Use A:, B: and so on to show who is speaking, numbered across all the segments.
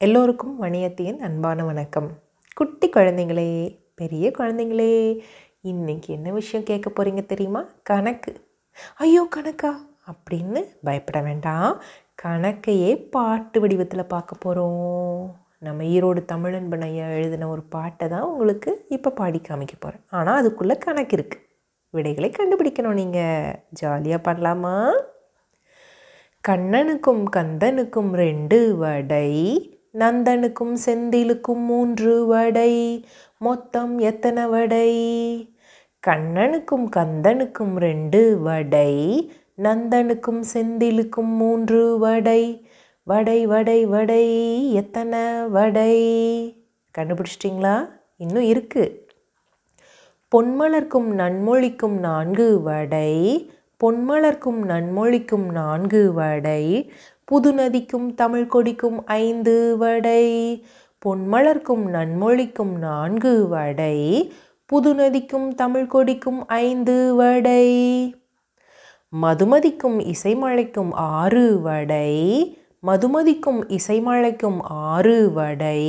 A: எல்லோருக்கும் வணியத்தின் அன்பான வணக்கம். குட்டி குழந்தைங்களே பெரிய குழந்தைங்களே இன்னைக்கு என்ன விஷயம் கேட்க போகிறீங்க தெரியுமா? கணக்கு. ஐயோ கணக்கா? அப்படின்னு பயப்பட வேண்டாம். கணக்கையே பாட்டு வடிவத்தில் பார்க்க போகிறோம் நம்ம ஈரோடு தமிழன்பன் ஐயா எழுதின ஒரு பாட்டை தான் உங்களுக்கு இப்போ பாடி காமிக்க போகிறேன் ஆனால் அதுக்குள்ளே கணக்கு இருக்குது விடைகளை கண்டுபிடிக்கணும் நீங்கள் ஜாலியாக பண்ணலாமா கண்ணனுக்கும் கந்தனுக்கும் ரெண்டு வடை. நந்தனுக்கும் செந்திலுக்கும் மூன்று வடை. மொத்தம் எத்தனை வடை? கண்ணனுக்கும் கந்தனுக்கும் ரெண்டு வடை. நந்தனுக்கும் செந்திலுக்கும் மூன்று வடை. வடை வடை வடை. எத்தனை வடை? கண்டுபிடிச்சிட்டிங்களா? இன்னும் இருக்குது பொன்மலர்க்கும் நன்மொழிக்கும் நான்கு வடை. பொன்மலர்க்கும் நன்மொழிக்கும் நான்கு வடை. புது நதிக்கும் தமிழ் கொடிக்கும் ஐந்து வடை பொன்மலர்க்கும் நன்மொழிக்கும் நான்கு வடை புது நதிக்கும் தமிழ் கொடிக்கும் ஐந்து வடை மதுமதிக்கும் இசைமழைக்கும் ஆறு வடை மதுமதிக்கும் இசைமழைக்கும் ஆறு வடை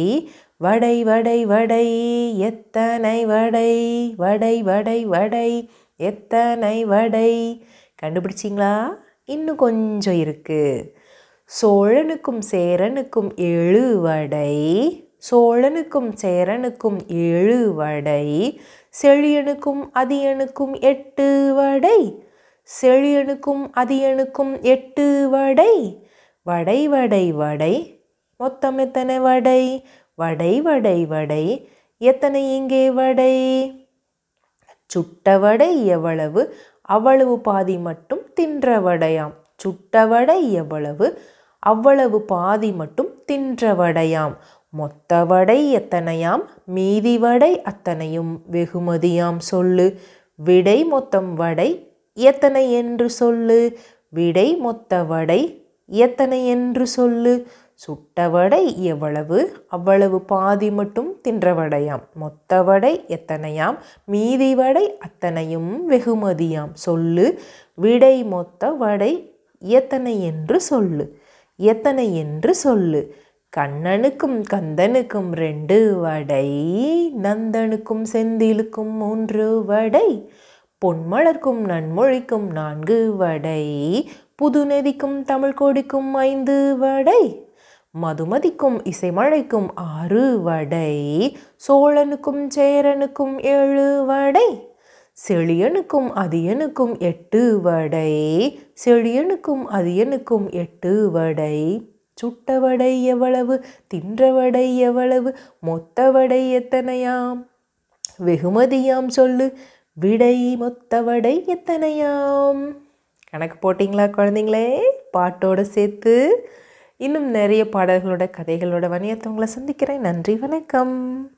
A: வடை வடை வடை எத்தனை வடை வடை வடை வடை எத்தனை வடை கண்டுபிடிச்சிங்களா? இன்னும் கொஞ்சம் இருக்குது சோழனுக்கும் சேரனுக்கும் ஏழு வடை சோழனுக்கும் சேரனுக்கும் ஏழு வடை செழியனுக்கும் அதியனுக்கும் எட்டு வடை செழியனுக்கும் அதியனுக்கும் எட்டு வடை வடை வடை வடை மொத்தம் எத்தனை வடை? வடை வடை வடை எத்தனை இங்கே வடை? சுட்ட வடை எவ்வளவு? அவ்வளவு பாதி மட்டும் தின்ற வடையாம். சுட்ட வடை எவ்வளவு? அவ்வளவு பாதி மட்டும் தின்ற வடையாம். மொத்த வடை எத்தனையாம்? மீதி வடை அத்தனையும் வெகுமதியாம் சொல்லு. விடை மொத்தம் வடை எத்தனை என்று சொல்லு. விடை மொத்த வடை எத்தனை என்று சொல்லு. சுட்ட வடை எவ்வளவு? அவ்வளவு பாதி மட்டும் தின்ற வடையாம். மொத்த வடை எத்தனையாம்? மீதி வடை அத்தனையும் வெகுமதியாம் சொல்லு. விடை மொத்த வடை எத்தனை என்று சொல்லு. எத்தனை என்று சொல்லு. கண்ணனுக்கும் கந்தனுக்கும் ரெண்டு வடை நந்தனுக்கும் செந்திலுக்கும் மூன்று வடை பொன்மலர்க்கும் நன்மொழிக்கும் நான்கு வடை புதுநதிக்கும் தமிழ் கொடிக்கும் ஐந்து வடை மதுமதிக்கும் இசைமழைக்கும் ஆறு வடை சோழனுக்கும் சேரனுக்கும் ஏழு வடை. செழியனுக்கும் அதியனுக்கும் எட்டு வடை. செழியனுக்கும் அதியனுக்கும் எட்டு வடை. சுட்ட வடை எவ்வளவு? தின்ற வடை எவ்வளவு? மொத்த வடை எத்தனையாம்? வெகுமதியாம் சொல்லு. விடை மொத்த வடை எத்தனையாம்? கணக்கு போட்டிங்களா குழந்தைங்களே? பாட்டோடு சேர்த்து இன்னும் நிறைய பாடல்களோட கதைகளோட வணியத்தை உங்களை சந்திக்கிறேன். நன்றி வணக்கம்.